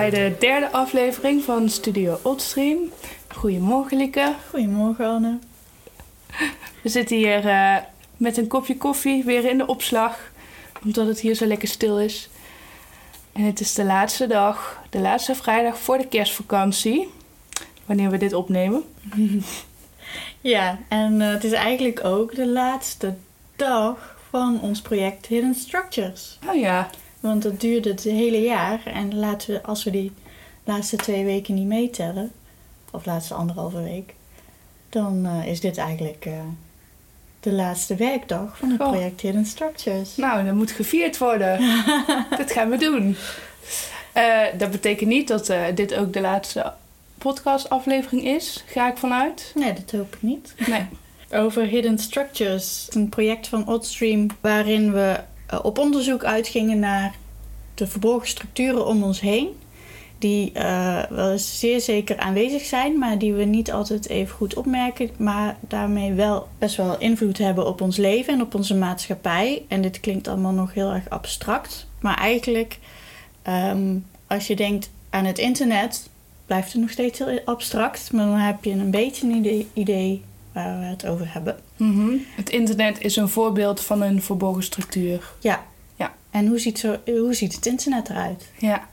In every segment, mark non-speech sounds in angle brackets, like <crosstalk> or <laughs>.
bij de derde aflevering van Studio Oldstream. Goedemorgen, Lieke. Goedemorgen, Anne. We zitten hier uh, met een kopje koffie weer in de opslag, omdat het hier zo lekker stil is. En het is de laatste dag, de laatste vrijdag voor de kerstvakantie, wanneer we dit opnemen. <laughs> ja, en uh, het is eigenlijk ook de laatste dag van ons project Hidden Structures. Oh ja. Want dat duurde het hele jaar. En laten we, als we die laatste twee weken niet meetellen, of laatste anderhalve week, dan uh, is dit eigenlijk uh, de laatste werkdag van het project Hidden Structures. Nou, dat moet gevierd worden. <laughs> dat gaan we doen. Uh, dat betekent niet dat dit ook de laatste podcastaflevering is, ga ik vanuit. Nee, dat hoop ik niet. Nee. Over Hidden Structures, een project van Oddstream waarin we op onderzoek uitgingen naar de verborgen structuren om ons heen. Die uh, wel zeer zeker aanwezig zijn, maar die we niet altijd even goed opmerken. Maar daarmee wel best wel invloed hebben op ons leven en op onze maatschappij. En dit klinkt allemaal nog heel erg abstract. Maar eigenlijk, um, als je denkt aan het internet, blijft het nog steeds heel abstract. Maar dan heb je een beetje een idee waar we het over hebben. Mm -hmm. Het internet is een voorbeeld van een verborgen structuur. Ja. ja. En hoe ziet, zo, hoe ziet het internet eruit? Ja.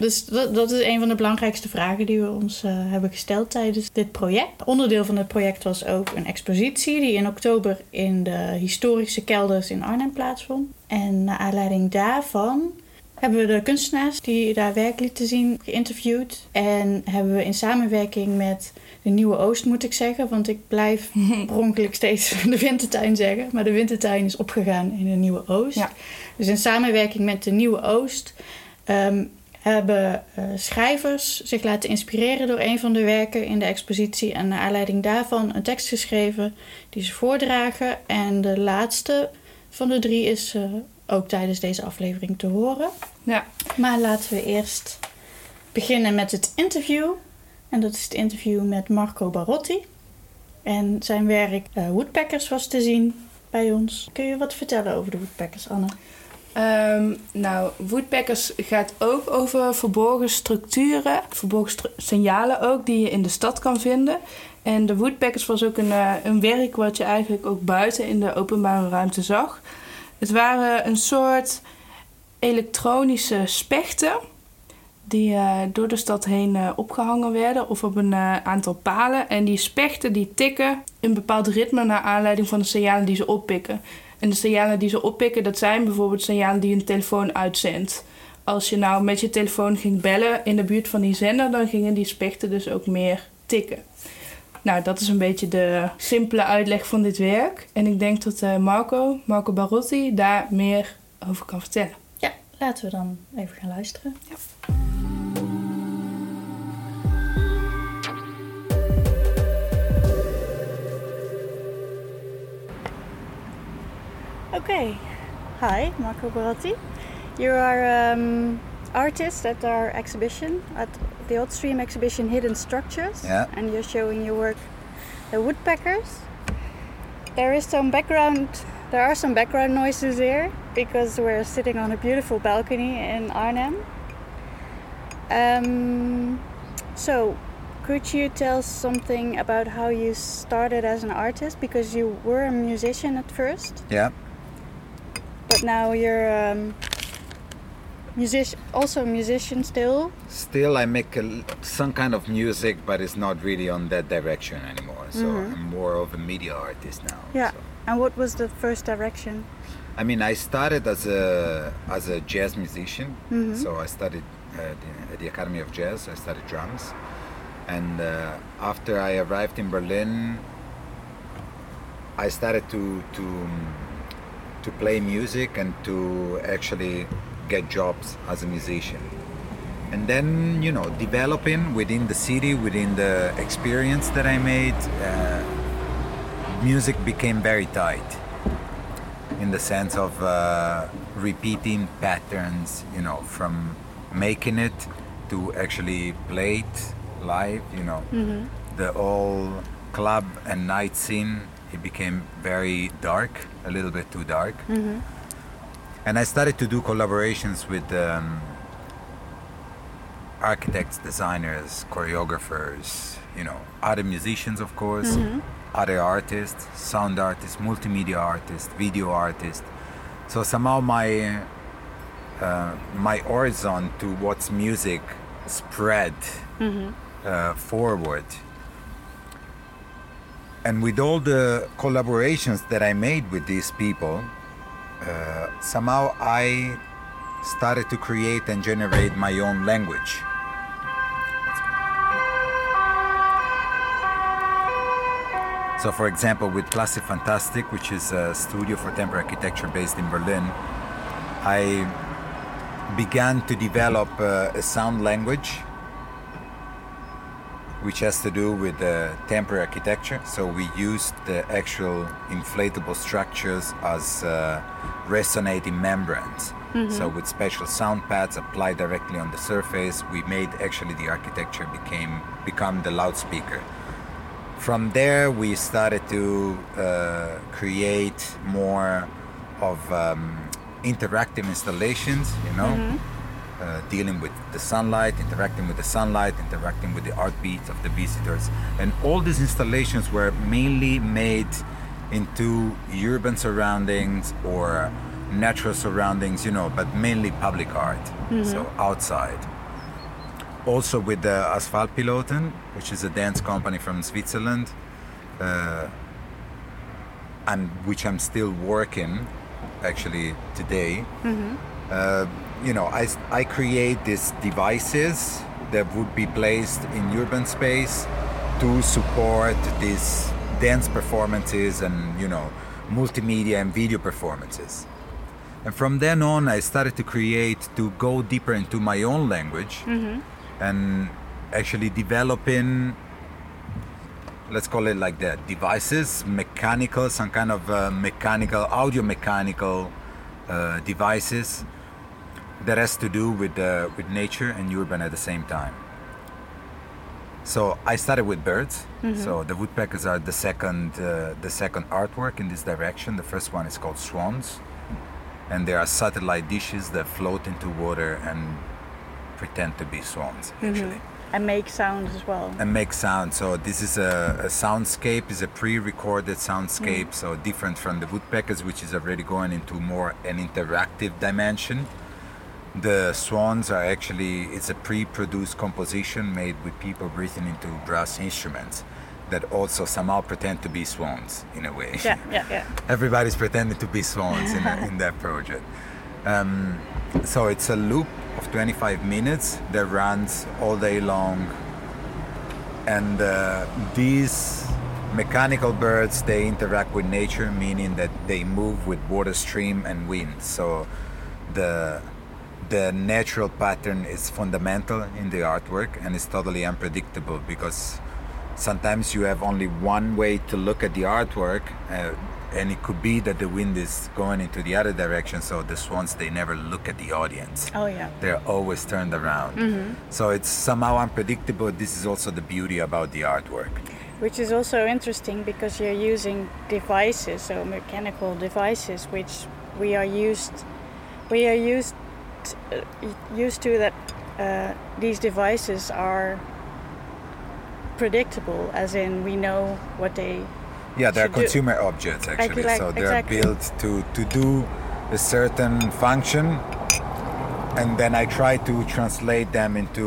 Dus dat, dat is een van de belangrijkste vragen die we ons uh, hebben gesteld tijdens dit project. Onderdeel van het project was ook een expositie die in oktober in de historische kelders in Arnhem plaatsvond. En naar aanleiding daarvan hebben we de kunstenaars die daar werk lieten zien geïnterviewd. En hebben we in samenwerking met de Nieuwe Oost, moet ik zeggen. Want ik blijf <laughs> pronkelijk steeds <laughs> de wintertuin zeggen. Maar de wintertuin is opgegaan in de Nieuwe Oost. Ja. Dus in samenwerking met de Nieuwe Oost um, hebben uh, schrijvers zich laten inspireren door een van de werken in de expositie. En naar aanleiding daarvan een tekst geschreven die ze voordragen. En de laatste van de drie is uh, ook tijdens deze aflevering te horen. Ja. Maar laten we eerst beginnen met het interview. En dat is het interview met Marco Barotti. En zijn werk uh, Woodpeckers was te zien bij ons. Kun je wat vertellen over de Woodpeckers, Anne? Um, nou, Woodpeckers gaat ook over verborgen structuren, verborgen signalen ook, die je in de stad kan vinden. En de Woodpeckers was ook een, uh, een werk wat je eigenlijk ook buiten in de openbare ruimte zag. Het waren een soort elektronische spechten die uh, door de stad heen uh, opgehangen werden of op een uh, aantal palen. En die spechten die tikken een bepaald ritme naar aanleiding van de signalen die ze oppikken. En de signalen die ze oppikken, dat zijn bijvoorbeeld signalen die een telefoon uitzendt. Als je nou met je telefoon ging bellen in de buurt van die zender, dan gingen die spechten dus ook meer tikken. Nou, dat is een beetje de simpele uitleg van dit werk. En ik denk dat Marco, Marco Barotti, daar meer over kan vertellen. Ja, laten we dan even gaan luisteren. Ja. Okay, hi, Marco Barotti. You are um, artist at our exhibition, at the Oldstream exhibition Hidden Structures. Yeah. And you're showing your work, The Woodpeckers. There is some background, there are some background noises here because we're sitting on a beautiful balcony in Arnhem. Um, so, could you tell something about how you started as an artist? Because you were a musician at first. Yeah. But now you're um, music, also a musician still. Still, I make a, some kind of music, but it's not really on that direction anymore. So Mhm. I'm more of a media artist now. Yeah. so. And what was the first direction? I mean, I started as a as a jazz musician. Mhm. So I studied uh, the, at the Academy of Jazz. I studied drums, and uh, after I arrived in Berlin, I started to to um, to play music and to actually get jobs as a musician. And then, you know, developing within the city, within the experience that I made, uh, music became very tight in the sense of uh, repeating patterns, you know, from making it to actually play it live, you know. The whole club and night scene, it became very dark, a little bit too dark. And I started to do collaborations with um, architects, designers, choreographers, you know, other musicians, of course, other artists, sound artists, multimedia artists, video artists. So somehow my uh, my horizon to what's music spread uh, forward. And with all the collaborations that I made with these people, uh, somehow I started to create and generate my own language. So, for example, with Classic Fantastic, which is a studio for temporary architecture based in Berlin, I began to develop uh, a sound language which has to do with the temporary architecture. So we used the actual inflatable structures as uh, resonating membranes. So with special sound pads applied directly on the surface, we made actually the architecture became become the loudspeaker. From there, we started to uh, create more of um, interactive installations. You know uh, dealing with the sunlight, interacting with the sunlight, interacting with the heartbeat of the visitors. And all these installations were mainly made into urban surroundings or natural surroundings, you know, but mainly public art, so outside. Also with the Asphalt Piloten, which is a dance company from Switzerland, uh, and which I'm still working actually today uh, you know, I, I create these devices that would be placed in urban space to support these dance performances and, you know, multimedia and video performances. And from then on, I started to create to go deeper into my own language and actually developing, let's call it like that, devices, mechanical, some kind of uh, mechanical, audio mechanical uh, devices that has to do with uh, with nature and urban at the same time. So I started with birds. So the woodpeckers are the second uh, the second artwork in this direction. The first one is called swans, and they are satellite dishes that float into water and pretend to be swans actually And make sounds as well. and make sound. So this is a, a soundscape, is a pre-recorded soundscape, so different from the woodpeckers, which is already going into more an interactive dimension. The swans are actually it's a pre-produced composition made with people breathing into brass instruments that also somehow pretend to be swans in a way. Yeah, yeah, yeah. <laughs> Everybody's pretending to be swans in, in that project. Um, so it's a loop of 25 minutes that runs all day long. And uh, these mechanical birds, they interact with nature, meaning that they move with water stream and wind. So the the natural pattern is fundamental in the artwork and it's totally unpredictable because sometimes you have only one way to look at the artwork uh, and it could be that the wind is going into the other direction so the swans they never look at the audience. Oh yeah. they're always turned around. So it's somehow unpredictable. This is also the beauty about the artwork. Which is also interesting because you're using devices, so mechanical devices, which we are used, we are used, used to that. Uh, these devices are predictable, as in we know what they. yeah they're Should do- consumer objects actually like- so they're exactly. built to to do a certain function and then i try to translate them into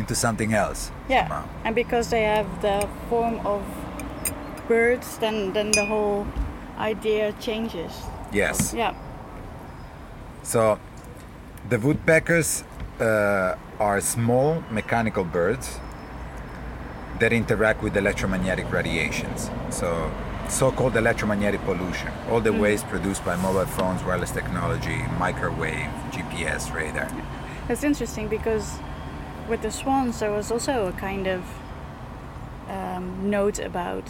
into something else Yeah, somehow. and because they have the form of birds, then then the whole idea changes. yes Yeah. So, the woodpeckers uh, are small mechanical birds that interact with electromagnetic radiations. So, so-called electromagnetic pollution, all the waste produced by mobile phones, wireless technology, microwave, GPS, radar. That's interesting because with the swans there was also a kind of um, note about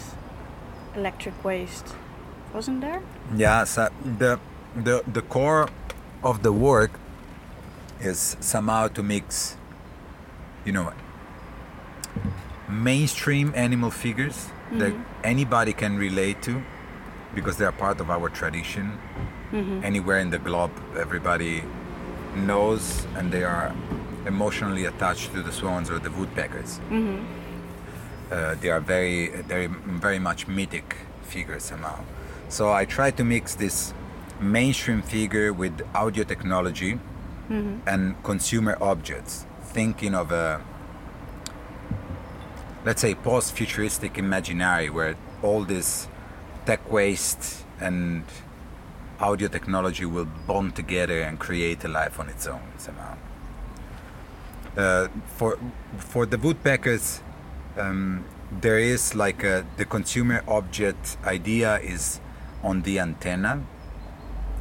electric waste, wasn't there? Yeah, so the the the core of the work is somehow to mix, you know, mainstream animal figures that anybody can relate to because they are part of our tradition. Anywhere in the globe, everybody knows and they are emotionally attached to the swans or the woodpeckers. Mm-hmm. Uh, they are very, very, very much mythic figures somehow. So I try to mix this mainstream figure with audio technology and consumer objects, thinking of a, let's say, post-futuristic imaginary where all this tech waste and audio technology will bond together and create a life on its own somehow. Uh, for for the woodpeckers, um, there is like a, the consumer object idea is on the antenna,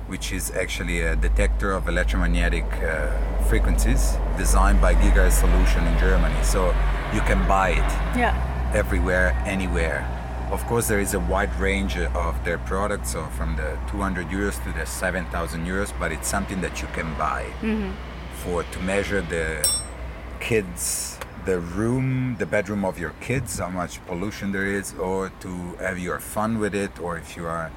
which is actually a detector of electromagnetic uh, frequencies designed by Giga Solution in Germany. So you can buy it Ja. everywhere, anywhere. Of course, there is a wide range of their products, so from the 200 euros to the 7,000 euros, but it's something that you can buy for to measure the kids, the room, the bedroom of your kids, how much pollution there is, or to have your fun with it, or if you are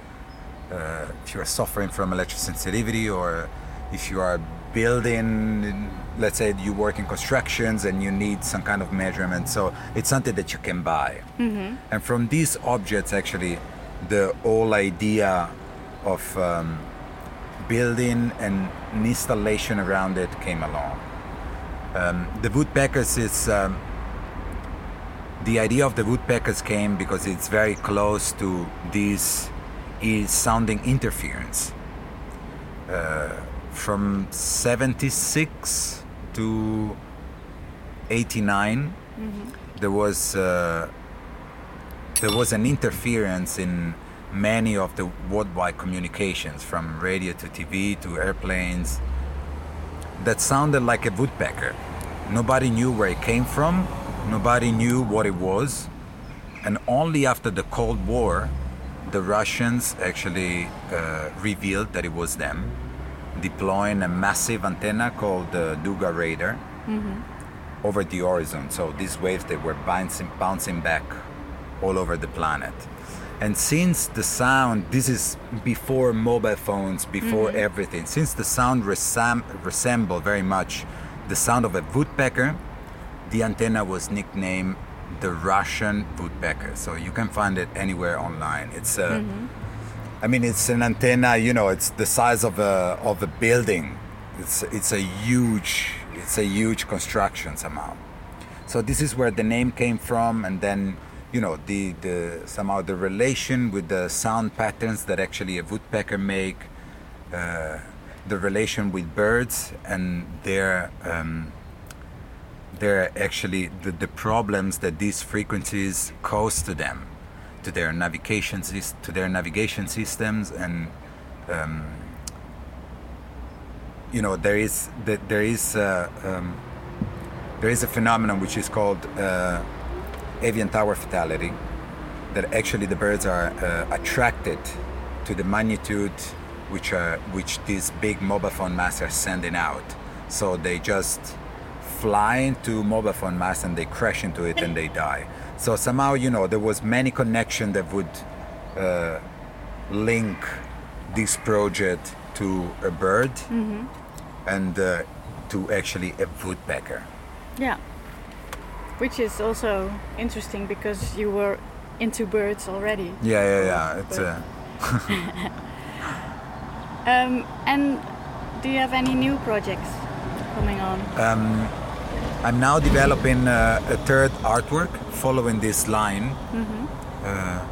uh, if you are suffering from electrosensitivity, or if you are building, let's say you work in constructions and you need some kind of measurement. So it's something that you can buy. And from these objects, actually, the whole idea of um, building and installation around it came along. Um, the woodpeckers is um, the idea of the woodpeckers came because it's very close to this is sounding interference. Uh, from 76 to 89, there was uh, there was an interference in many of the worldwide communications, from radio to TV to airplanes, that sounded like a woodpecker. Nobody knew where it came from, nobody knew what it was, and only after the Cold War, the Russians actually uh, revealed that it was them, deploying a massive antenna called the Duga radar over the horizon. So these waves they were bouncing, bouncing back all over the planet. And since the sound, this is before mobile phones, before everything, since the sound resem- resembled very much the sound of a woodpecker, the antenna was nicknamed the Russian woodpecker. So you can find it anywhere online. It's a, I mean, it's an antenna. You know, it's the size of a of a building. It's it's a huge it's a huge construction somehow. So this is where the name came from, and then you know the the somehow the relation with the sound patterns that actually a woodpecker make, uh, the relation with birds and their um, their actually the, the problems that these frequencies cause to them, to their navigation to their navigation systems, and um, you know there is there is uh, um, there is a phenomenon which is called uh, avian tower fatality that actually the birds are uh, attracted to the magnitude which are which these big mobile phone masts are sending out. So they just fly into mobile phone masts and they crash into it and they die so somehow you know there was many connection that would uh, link this project to a bird and uh, to actually a woodpecker Yeah. Which is also interesting because you were into birds already. yeah yeah yeah it's uh, <laughs> Um, and do you have any new projects coming on? Um, I'm now developing uh, a third artwork following this line. Uh,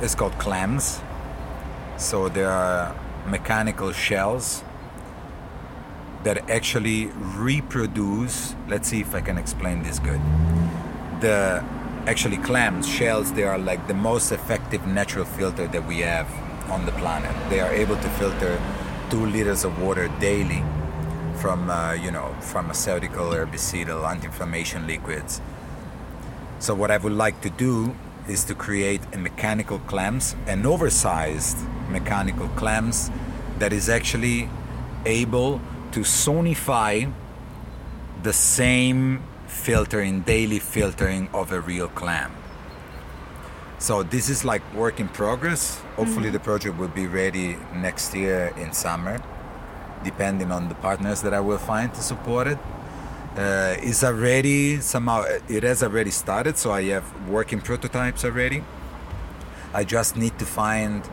it's called clams. So there are mechanical shells that actually reproduce. Let's see if I can explain this good. The actually clams, shells, they are like the most effective natural filter that we have on the planet. They are able to filter two liters of water daily from uh, you know pharmaceutical, herbicidal, anti-inflammation liquids. So what I would like to do is to create a mechanical clamps, an oversized mechanical clamps that is actually able to sonify the same filtering, daily filtering of a real clam. So this is like work in progress. Hopefully the project will be ready next year in summer. Depending on the partners that I will find to support it. Uh, it's already somehow it has already started, so I have working prototypes already. I just need to find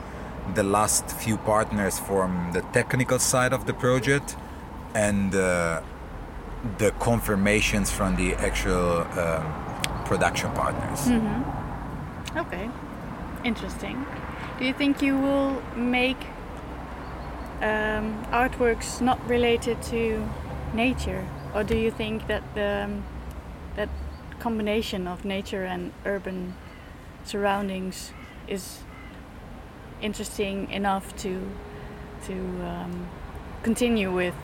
the last few partners from the technical side of the project and uh, the confirmations from the actual um, production partners. Mm-hmm. Okay, interesting. Do you think you will make um, artworks not related to nature, or do you think that the um, that combination of nature and urban surroundings is interesting enough to to um, continue with,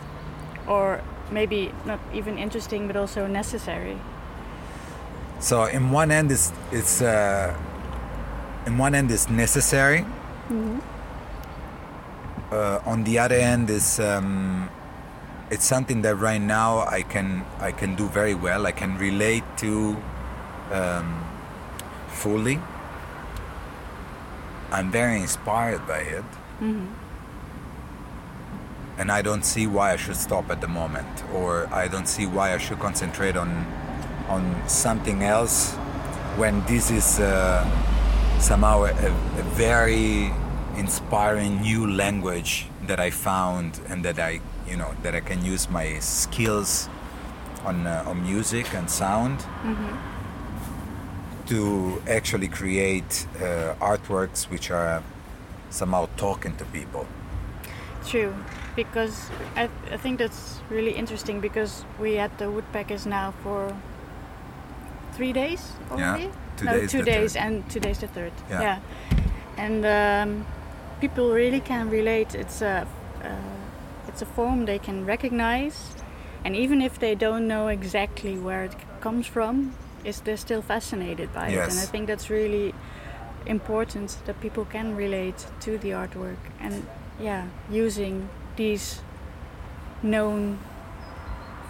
or maybe not even interesting, but also necessary? So in one end, it's it's uh, in one end is necessary. Mm-hmm. Uh, on the other end, is um, it's something that right now I can I can do very well. I can relate to um, fully. I'm very inspired by it, Mm-hmm. and I don't see why I should stop at the moment, or I don't see why I should concentrate on on something else when this is uh, somehow a, a very inspiring new language that I found and that I you know that I can use my skills on uh, on music and sound Mm-hmm. to actually create uh, artworks which are somehow talking to people. True, because I, I think that's really interesting because we had the woodpeckers now for three days already. no, today's two days third. and today's the third. Yeah. and um, people really can relate. It's a uh, it's a form they can recognize, and even if they don't know exactly where it comes from, is they're still fascinated by it. And I think that's really important that people can relate to the artwork and yeah using these known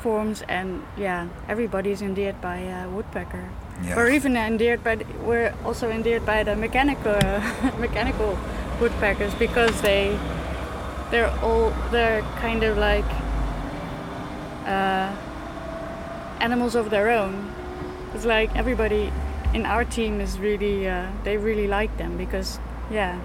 forms and yeah everybody's endeared by uh, woodpecker Yeah. we're even endeared by the, we're also endeared by the mechanical <laughs> mechanical woodpeckers because they they're all they're kind of like uh, animals of their own it's like everybody in our team is really uh, they really like them because yeah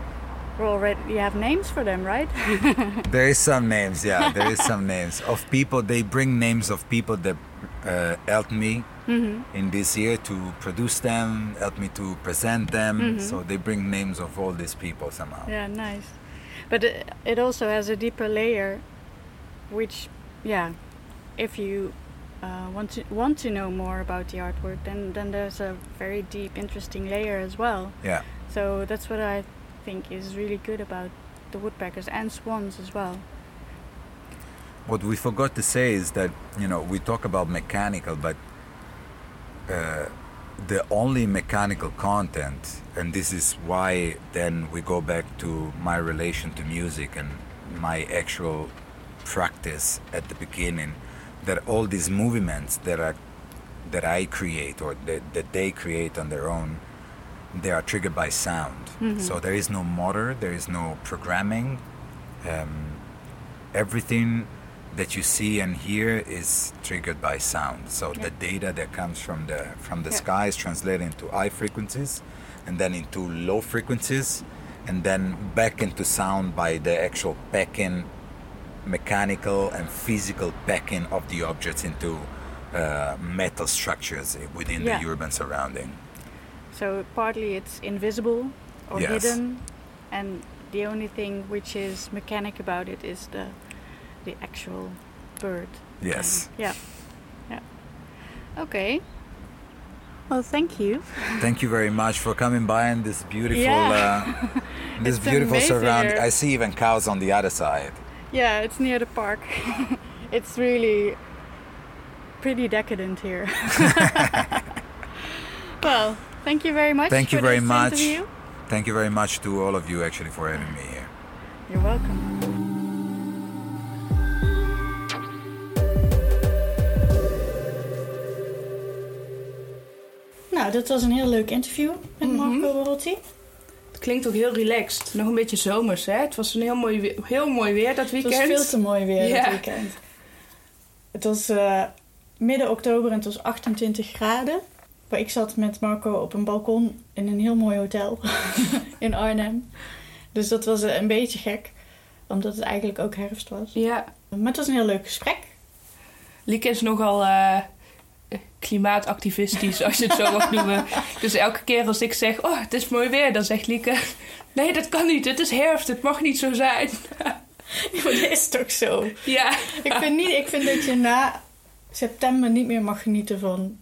we're already have names for them right <laughs> There is some names, yeah. There is some names of people. They bring names of people that uh, helped me hmm in this year to produce them, helped me to present them. Mhm. So they bring names of all these people somehow. Yeah, nice. But it, it also has a deeper layer, which, yeah, if you uh, want to want to know more about the artwork, then then there's a very deep, interesting layer as well. Yeah. So that's what I think is really good about the woodpeckers and swans as well. What we forgot to say is that you know we talk about mechanical, but uh, the only mechanical content, and this is why then we go back to my relation to music and my actual practice at the beginning, that all these movements that are that I create or that, that they create on their own, they are triggered by sound. Mhm. So there is no motor, there is no programming. Um, everything that you see and hear is triggered by sound. So the data that comes from the from the Yeah. sky is translated into high frequencies, and then into low frequencies, and then back into sound by the actual packing, mechanical and physical packing of the objects into uh, metal structures within Yeah. the urban surrounding. So partly it's invisible or Yes. hidden, and the only thing which is mechanic about it is the the actual bird. Yes. And- yeah. Yeah. Okay. Well, thank you. Thank you very much for coming by in this beautiful, Yeah. uh, <laughs> this It's beautiful surround. here. I see even cows on the other side. Yeah, it's near the park. <laughs> it's really pretty decadent here. <laughs> well, thank you very much. Thank you for very this much. interview. Thank you very much to all of you actually for having me here. You're welcome. Nou, dat was een heel leuk interview met Mhm. Marco Barotti. Het klinkt ook heel relaxed. Nog een beetje zomers, hè? Het was een heel mooi, weer, heel mooi weer dat Het weekend. was veel te mooi weer Ja. dat weekend. Het was eh, midden oktober en het was 28 graden. Maar ik zat met Marco op een balkon in een heel mooi hotel <laughs> in Arnhem. Dus dat was eh, een beetje gek, omdat het eigenlijk ook herfst was. Ja, Maar het was een heel leuk gesprek. Lieke is nogal eh, klimaatactivistisch, als je het zo mag noemen. Dus elke keer als ik zeg, oh, het is mooi weer, dan zegt Lieke... Nee, dat kan niet. Het is herfst. Het mag niet zo zijn. <laughs> Maar dat is toch zo? Ja, Ik vind, niet, ik vind dat je na september niet meer mag genieten van...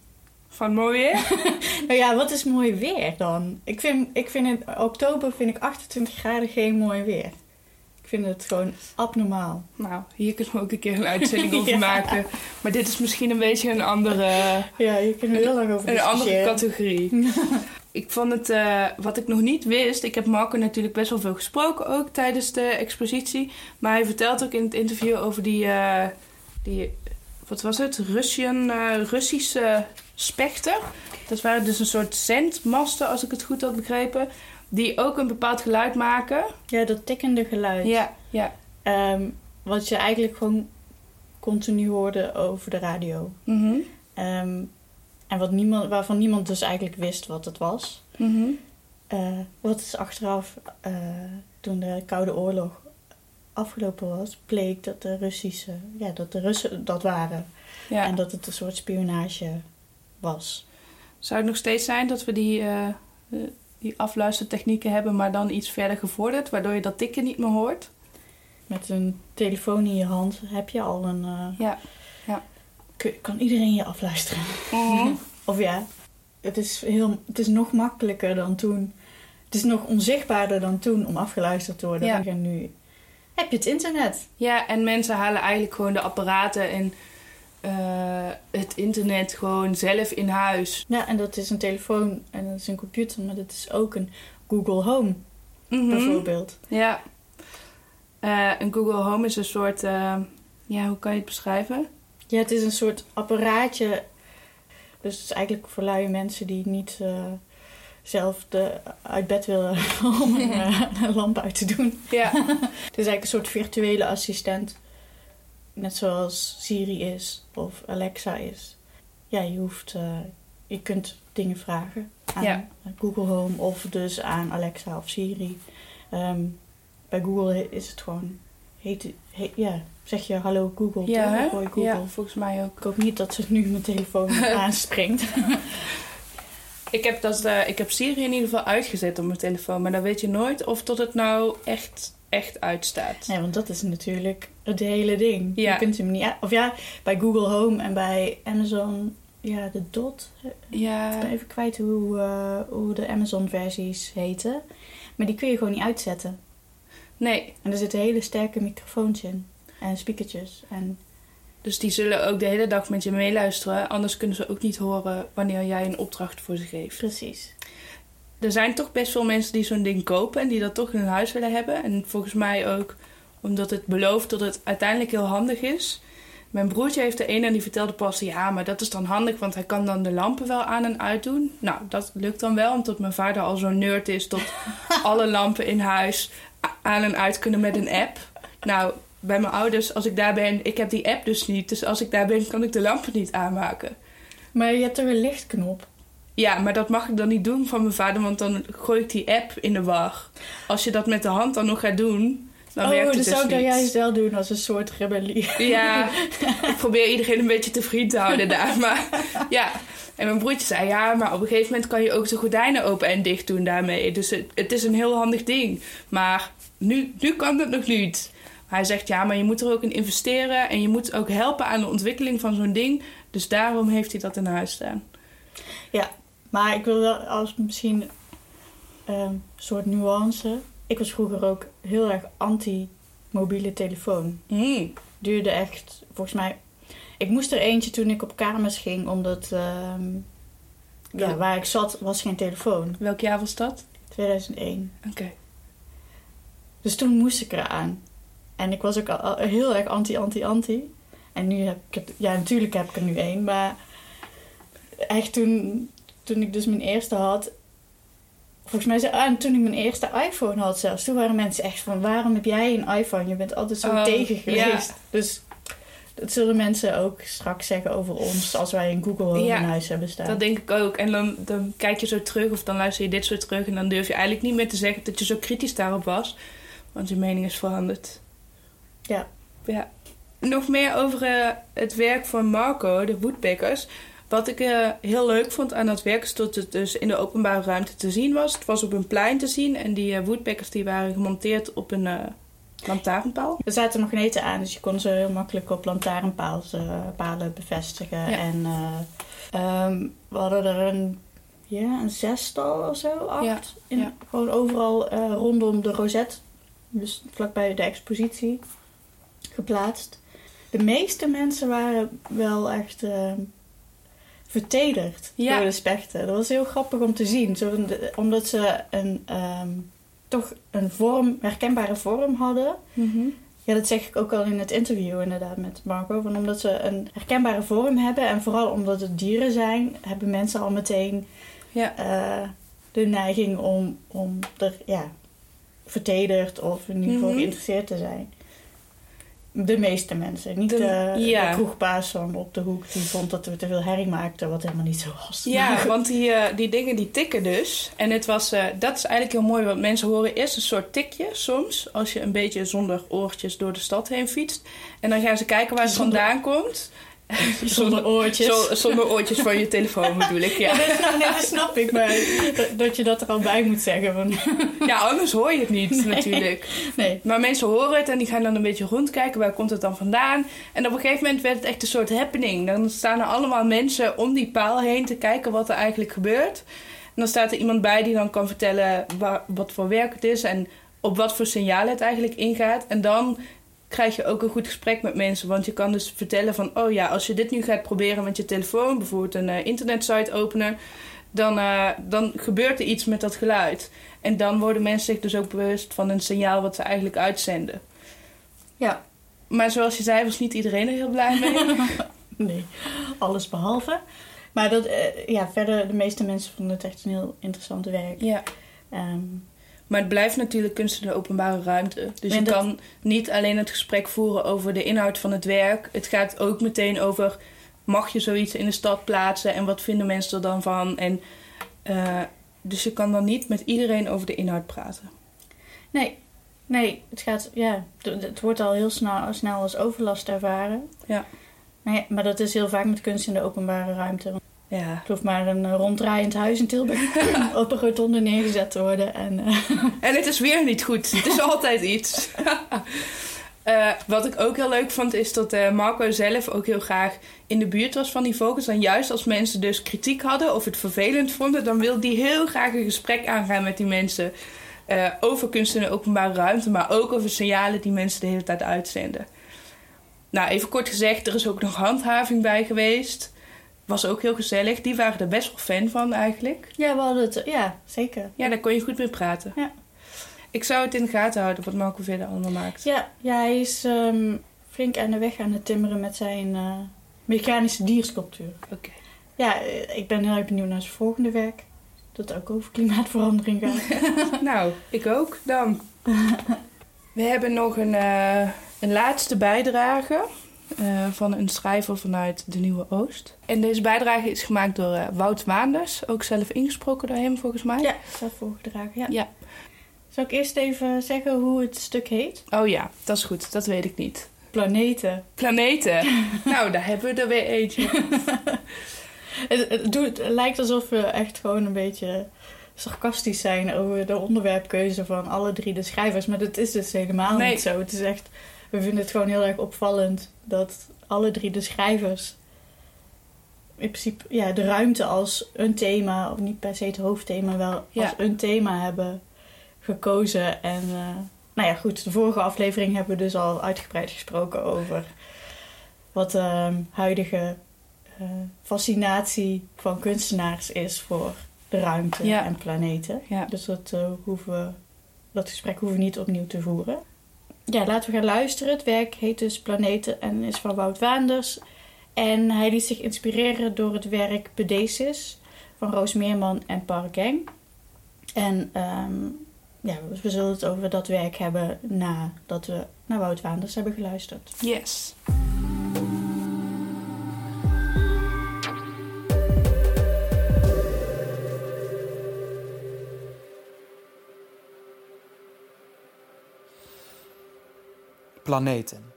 van mooi weer. <laughs> Nou ja, wat is mooi weer dan? Ik vind, ik vind in oktober vind ik 28 graden geen mooi weer. Ik vind het gewoon abnormaal. Nou, hier kunnen we ook een keer een uitzending <laughs> over Ja. maken. Maar dit is misschien een beetje een andere, Ja, je kunt er heel lang over een andere categorie. <laughs> Ik vond het, eh, wat ik nog niet wist, ik heb Marco natuurlijk best wel veel gesproken ook tijdens de expositie. Maar hij vertelt ook in het interview over die, eh, die wat was het, Russian, eh, Russische spechter. Dat waren dus een soort zendmasten, als ik het goed had begrepen. Die ook een bepaald geluid maken. Ja, dat tikkende geluid. Ja, ja. Ehm, wat je eigenlijk gewoon continu hoorde over de radio. Mhm, Ehm, en wat niemand, waarvan niemand dus eigenlijk wist wat het was. mhm. Eh, wat is achteraf, eh, toen de Koude Oorlog afgelopen was, bleek dat de Russische, ja, dat de Russen dat waren. Ja. En dat het een soort spionage was. Zou het nog steeds zijn dat we die, eh, die afluistertechnieken hebben, maar dan iets verder gevorderd, waardoor je dat tikken niet meer hoort? Met een telefoon in je hand heb je al een. eh, Ja. kun- kan iedereen je afluisteren? Mhm. <laughs> Of ja, het is, heel, het is nog makkelijker dan toen. Het is nog onzichtbaarder dan toen om afgeluisterd te worden. Ja. En nu heb je het internet. Ja, en mensen halen eigenlijk gewoon de apparaten en eh, het internet gewoon zelf in huis. Ja, en dat is een telefoon en dat is een computer, maar dat is ook een Google Home Mhm. bijvoorbeeld. Ja. Eh, een Google Home is een soort, eh, ja, hoe kan je het beschrijven? Ja, het is een soort apparaatje. Dus het is eigenlijk voor luie mensen die niet zelf de, uit bed willen <laughs> om een, <laughs> een lamp uit te doen. Ja. <laughs> Het is eigenlijk een soort virtuele assistent. Net zoals Siri is of Alexa is. Ja, je hoeft, eh, je kunt dingen vragen aan Ja. Google Home of dus aan Alexa of Siri. Ehm, bij Google is het gewoon, heet, heet- ja, zeg je hallo Google, Ja, toch? Google. ja, volgens mij ook. Ik hoop niet dat ze nu mijn telefoon <laughs> aanspringt. Ik heb, dat, eh, ik heb Siri in ieder geval uitgezet op mijn telefoon, maar dan weet je nooit of tot het nou echt, echt uitstaat. Nee, want dat is natuurlijk het hele ding. Ja. Je kunt hem niet... Of ja, bij Google Home en bij Amazon... Ja, de Dot. Ik Ja, ben even kwijt hoe, eh, hoe de Amazon-versies heten. Maar die kun je gewoon niet uitzetten. nee. En er zitten hele sterke microfoons in. En speakertjes. En Dus die zullen ook de hele dag met je meeluisteren. Anders kunnen ze ook niet horen wanneer jij een opdracht voor ze geeft. precies. Er zijn toch best veel mensen die zo'n ding kopen en die dat toch in hun huis willen hebben. En volgens mij ook omdat het belooft dat het uiteindelijk heel handig is. Mijn broertje heeft er een en die vertelde pas, ja, maar dat is dan handig, want hij kan dan de lampen wel aan en uit doen. Nou, dat lukt dan wel, omdat mijn vader al zo'n nerd is dat <laughs> alle lampen in huis aan en uit kunnen met een app. Nou, bij mijn ouders, als ik daar ben, ik heb die app dus niet. Dus als ik daar ben, kan ik de lampen niet aanmaken. Maar je hebt toch een lichtknop? Ja, maar dat mag ik dan niet doen van mijn vader, want dan gooi ik die app in de war. Als je dat met de hand dan nog gaat doen, dan oh, werkt het dat dus zou ik dan niet. juist wel doen als een soort rebellie. Ja, <laughs> ik probeer iedereen een beetje te vriend te houden daar. Maar ja, en mijn broertje zei ja, maar op een gegeven moment kan je ook de gordijnen open en dicht doen daarmee. Dus het, het is een heel handig ding. Maar nu, nu kan dat nog niet. Hij zegt ja, maar je moet er ook in investeren en je moet ook helpen aan de ontwikkeling van zo'n ding. Dus daarom heeft hij dat in huis staan. Maar ik wil wel als misschien ehm, een soort nuance. Ik was vroeger ook heel erg anti-mobiele telefoon. Mm. Duurde echt, volgens mij... Ik moest er eentje toen ik op kamers ging, omdat... ehm, ja, Ja. waar ik zat was geen telefoon. Welk jaar was dat? 2001. Oké. Dus toen moest ik eraan. En ik was ook al, al heel erg anti-anti-anti. En nu heb ik het... Ja, natuurlijk heb ik er nu één, maar... Echt toen, toen ik dus mijn eerste had... Volgens mij, zei- ah, en toen ik mijn eerste iPhone had zelfs, toen waren mensen echt van, waarom heb jij een iPhone? Je bent altijd zo Oh, tegen ja. geweest. Dus dat zullen mensen ook straks zeggen over ons als wij een Google Home Ja, in huis hebben staan. Dat denk ik ook. En dan, dan kijk je zo terug of dan luister je dit zo terug. En dan durf je eigenlijk niet meer te zeggen dat je zo kritisch daarop was. Want je mening is veranderd. Ja. ja. Nog meer over eh, het werk van Marco, de woodpeckers. Wat ik eh, heel leuk vond aan dat werk is dat het dus in de openbare ruimte te zien was. Het was op een plein te zien. En die eh, woodpeckers die waren gemonteerd op een eh lantaarnpaal. Er zaten magneten aan, dus je kon ze heel makkelijk op lantaarnpalen palen bevestigen. Ja. En eh, ehm, we hadden er een, ja, een zestal of zo, acht. Ja, In, ja. Gewoon overal rondom de rozet, dus vlakbij de expositie, geplaatst. De meeste mensen waren wel echt ehm, vertederd Ja. door de spechten. Dat was heel grappig om te zien, zo, omdat ze een, ehm, toch een vorm, herkenbare vorm hadden. Ja, dat zeg ik ook al in het interview inderdaad met Marco. Van omdat ze een herkenbare vorm hebben en vooral omdat het dieren zijn, hebben mensen al meteen Ja. eh, de neiging om, om er ja, vertederd of in ieder geval Mhm. geïnteresseerd te zijn. De meeste mensen. Niet De- de, ja. de kroegbaas van op de hoek die vond dat we te veel herrie maakten, wat helemaal niet zo was. Ja, want die, eh, die dingen die tikken dus. En het was, eh, dat is eigenlijk heel mooi, want mensen horen eerst een soort tikje soms. Als je een beetje zonder oortjes door de stad heen fietst. En dan gaan ze kijken waar het vandaan komt. <laughs> Zonder oortjes. Zo- zonder oortjes van je telefoon bedoel ik, <laughs> Ja, ja. dat, snap, nee, dat snap ik, maar dat, dat je dat er al bij moet zeggen. Van, Ja, anders hoor je het niet <laughs> natuurlijk. nee, Maar mensen horen het en die gaan dan een beetje rondkijken. Waar komt het dan vandaan? En op een gegeven moment werd het echt een soort happening. Dan staan er allemaal mensen om die paal heen te kijken wat er eigenlijk gebeurt. En dan staat er iemand bij die dan kan vertellen waar, wat voor werk het is en op wat voor signalen het eigenlijk ingaat. En dan krijg je ook een goed gesprek met mensen. Want je kan dus vertellen van, oh ja, als je dit nu gaat proberen met je telefoon, bijvoorbeeld een eh, internetsite openen, dan, eh, dan gebeurt er iets met dat geluid. En dan worden mensen zich dus ook bewust van een signaal wat ze eigenlijk uitzenden. ja, Maar zoals je zei, was niet iedereen er heel blij mee. <laughs> nee, alles behalve. Maar dat, eh, ja, verder, de meeste mensen vonden het echt een heel interessant werk. ja. Ehm, Maar het blijft natuurlijk kunst in de openbare ruimte. Dus En je dat- kan niet alleen het gesprek voeren over de inhoud van het werk. Het gaat ook meteen over, mag je zoiets in de stad plaatsen? En wat vinden mensen er dan van? En, eh, dus je kan dan niet met iedereen over de inhoud praten. nee, nee, het gaat, ja, het- wordt al heel snel, snel als overlast ervaren. Ja. Nee, maar dat is heel vaak met kunst in de openbare ruimte. Ja. hoeft maar een eh, ronddraaiend huis in Tilburg <laughs> op een rotonde neergezet te worden. En, eh, <laughs> En het is weer niet goed. Het is altijd iets. <laughs> Eh, wat ik ook heel leuk vond, is dat Marco zelf ook heel graag in de buurt was van die vogels. En juist als mensen dus kritiek hadden of het vervelend vonden, dan wilde hij heel graag een gesprek aangaan met die mensen. over kunst in de openbare ruimte, maar ook over signalen die mensen de hele tijd uitzenden. Nou, even kort gezegd, er is ook nog handhaving bij geweest. Was ook heel gezellig. Die waren er best wel fan van eigenlijk. ja, we hadden het, ja, zeker. Ja, daar kon je goed mee praten. Ja. Ik zou het in de gaten houden wat Marco verder allemaal maakt. Ja, ja hij is ehm, flink aan de weg aan het timmeren met zijn eh, mechanische diersculptuur. Oké. Ja, eh, ik ben heel erg benieuwd naar zijn volgende werk. Dat ook over klimaatverandering gaat. <laughs> <laughs> Nou, ik ook dan. We hebben nog een, eh, een laatste bijdrage eh, van een schrijver vanuit de Nieuwe Oost. En deze bijdrage is gemaakt door eh, Wout Waanders, ook zelf ingesproken door hem volgens mij. ja, staat voorgedragen. Ja. Ja. Zal ik eerst even zeggen hoe het stuk heet? Oh ja, dat is goed, dat weet ik niet. Planeten. Planeten. <laughs> nou, daar hebben we er weer eentje. <laughs> Het, het, doet, het lijkt alsof we echt gewoon een beetje sarcastisch zijn over de onderwerpkeuze van alle drie de schrijvers. Maar dat is dus helemaal Nee. niet zo. Het is echt, we vinden het gewoon heel erg opvallend dat alle drie de schrijvers in principe ja, de ruimte als een thema, of niet per se het hoofdthema, wel Ja. als een thema hebben gekozen. En eh, nou ja, goed, de vorige aflevering hebben we dus al uitgebreid gesproken over wat de huidige eh, fascinatie van kunstenaars is voor de ruimte Ja. en planeten. Ja. Dus dat, eh, hoeven we, dat gesprek hoeven we niet opnieuw te voeren. Ja, laten we gaan luisteren. Het werk heet dus Planeten en is van Wout Waanders. En hij liet zich inspireren door het werk Pedesis van Roos Meerman en Park Gang. En ehm, ja, we zullen het over dat werk hebben nadat we naar Wout Waanders hebben geluisterd. Yes. Planeten.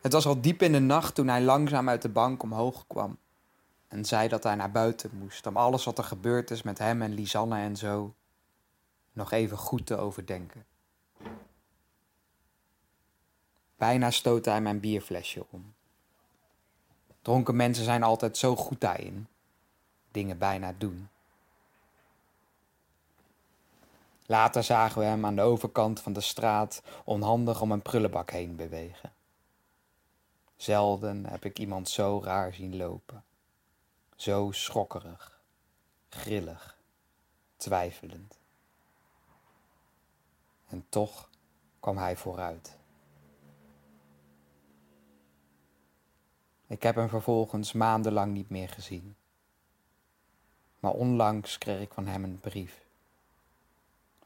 Het was al diep in de nacht toen hij langzaam uit de bank omhoog kwam. En zei dat hij naar buiten moest om alles wat er gebeurd is met hem en Lisanne en zo nog even goed te overdenken. Bijna stootte hij mijn bierflesje om. Dronken mensen zijn altijd zo goed daarin. Dingen bijna doen. Later zagen we hem aan de overkant van de straat onhandig om een prullenbak heen bewegen. Zelden heb ik iemand zo raar zien lopen. Zo schokkerig, grillig, twijfelend. En toch kwam hij vooruit. Ik heb hem vervolgens maandenlang niet meer gezien. Maar onlangs kreeg ik van hem een brief,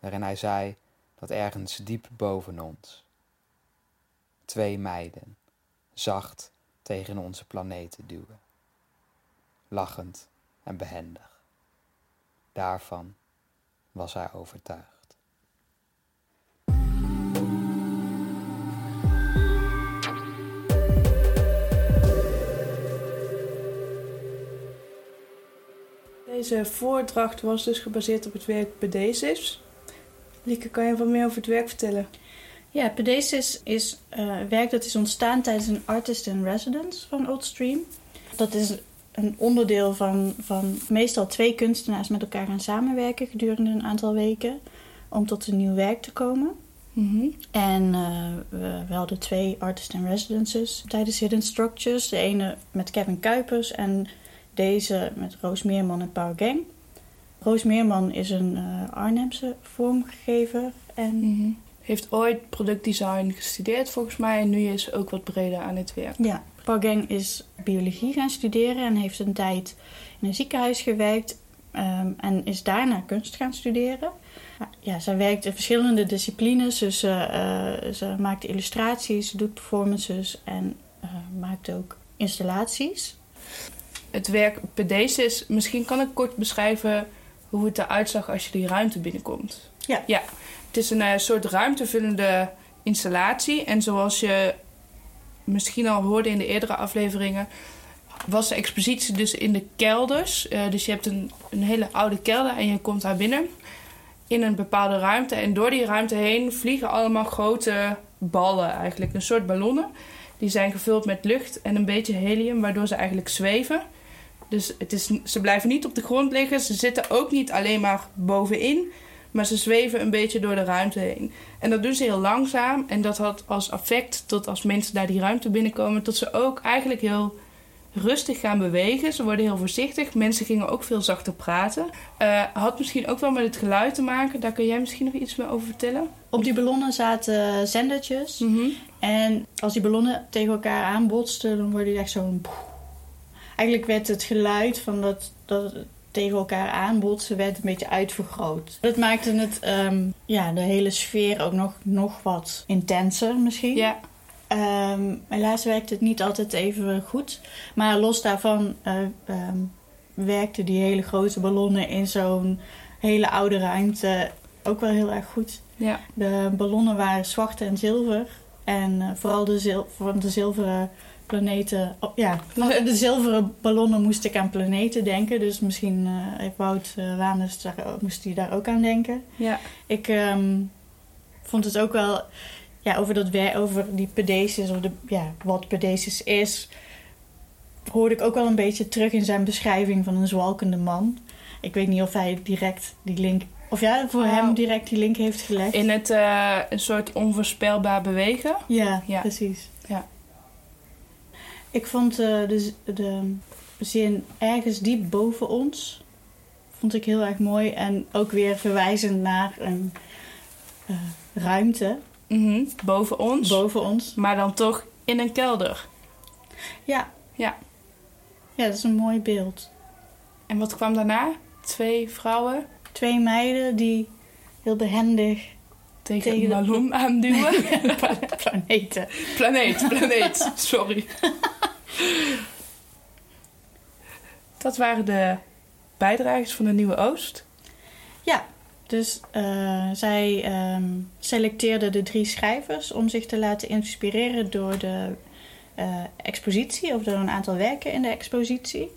waarin hij zei dat ergens diep boven ons twee meiden zacht tegen onze planeet duwen, lachend en behendig. Daarvan was hij overtuigd. Deze voordracht was dus gebaseerd op het werk Pedesis. Lieke, kan je wat meer over het werk vertellen? Ja, Pedesis is uh, werk dat is ontstaan tijdens een Artist in Residence van Oldstream. Dat is een onderdeel van, van meestal twee kunstenaars met elkaar gaan samenwerken gedurende een aantal weken om tot een nieuw werk te komen. Mhm. En uh, we, we, hadden twee Artist in Residences tijdens Hidden Structures. De ene met Kevin Kuipers en deze met Roos Meerman en Paul Gang. Roos Meerman is een uh, Arnhemse vormgever en... Mhm. Heeft ooit productdesign gestudeerd volgens mij en nu is ook wat breder aan het werk. Ja, Paul is biologie gaan studeren en heeft een tijd in een ziekenhuis gewerkt um, en is daarna kunst gaan studeren. Ja, zij werkt in verschillende disciplines, dus uh, uh, ze maakt illustraties, doet performances en maakt ook installaties het werk Pedesis, misschien kan ik kort beschrijven hoe het eruit zag als je die ruimte binnenkomt. Ja. ja. Het is een uh, soort ruimtevullende installatie. En zoals je misschien al hoorde in de eerdere afleveringen, was de expositie dus in de kelders. Uh, dus je hebt een, een hele oude kelder en je komt daar binnen in een bepaalde ruimte. En door die ruimte heen vliegen allemaal grote ballen, eigenlijk een soort ballonnen. Die zijn gevuld met lucht en een beetje helium, waardoor ze eigenlijk zweven. Dus het is, ze blijven niet op de grond liggen. Ze zitten ook niet alleen maar bovenin. Maar ze zweven een beetje door de ruimte heen. En dat doen ze heel langzaam. En dat had als effect tot als mensen daar die ruimte binnenkomen... tot ze ook eigenlijk heel rustig gaan bewegen. Ze worden heel voorzichtig. Mensen gingen ook veel zachter praten. Uh, had misschien ook wel met het geluid te maken. Daar kun jij misschien nog iets meer over vertellen? Op die ballonnen zaten zendertjes. Mm -hmm. En als die ballonnen tegen elkaar aanbotsten... dan wordt die echt zo'n eigenlijk werd het geluid van dat, dat tegen elkaar aanbotsen werd een beetje uitvergroot. Dat maakte het, um, ja, de hele sfeer ook nog, nog wat intenser misschien. Ja. Um, helaas werkte het niet altijd even goed. Maar los daarvan uh, um, werkten die hele grote ballonnen in zo'n hele oude ruimte ook wel heel erg goed. Ja. De ballonnen waren zwart en zilver. En uh, vooral de, zil van de zilveren planeten. Oh, ja, <laughs> de zilveren ballonnen moest ik aan planeten denken. Dus misschien uh, heeft Wout uh, daar, moest hij daar ook aan denken. Ja. Ik um, vond het ook wel. Ja, over, dat wij, over die pedesis, of de, ja, wat pedesis is, hoorde ik ook wel een beetje terug in zijn beschrijving van een zwalkende man. Ik weet niet of hij direct die link of ja, voor Oh. hem direct die link heeft gelegd. In het uh, een soort onvoorspelbaar bewegen. Ja, Ja. precies. Ik vond uh, de, de zin ergens diep boven ons vond ik heel erg mooi. En ook weer verwijzend naar een uh, ruimte Mhm, Boven ons. boven ons. maar dan toch in een kelder. Ja. Ja. Ja, dat is een mooi beeld. En wat kwam daarna? Twee vrouwen. twee meiden die heel behendig Tegen, Tegen een de- aanduwen. <laughs> planeten. planeet, planeet. Sorry. <laughs> Dat waren de bijdragers van de Nieuwe Oost. Ja, dus eh, zij ehm, selecteerde de drie schrijvers om zich te laten inspireren door de eh, expositie of door een aantal werken in de expositie.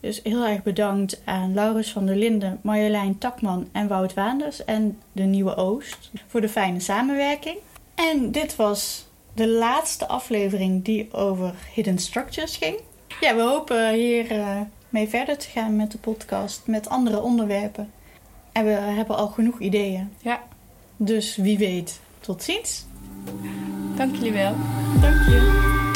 Dus heel erg bedankt aan Laurens van der Linden, Marjolein Takman en Wout Waanders en de Nieuwe Oost voor de fijne samenwerking. En dit was de laatste aflevering die over hidden structures ging. Ja, we hopen hier eh, mee verder te gaan met de podcast met andere onderwerpen. En we hebben al genoeg ideeën. Ja, Dus wie weet, tot ziens. dank jullie wel. Dank je.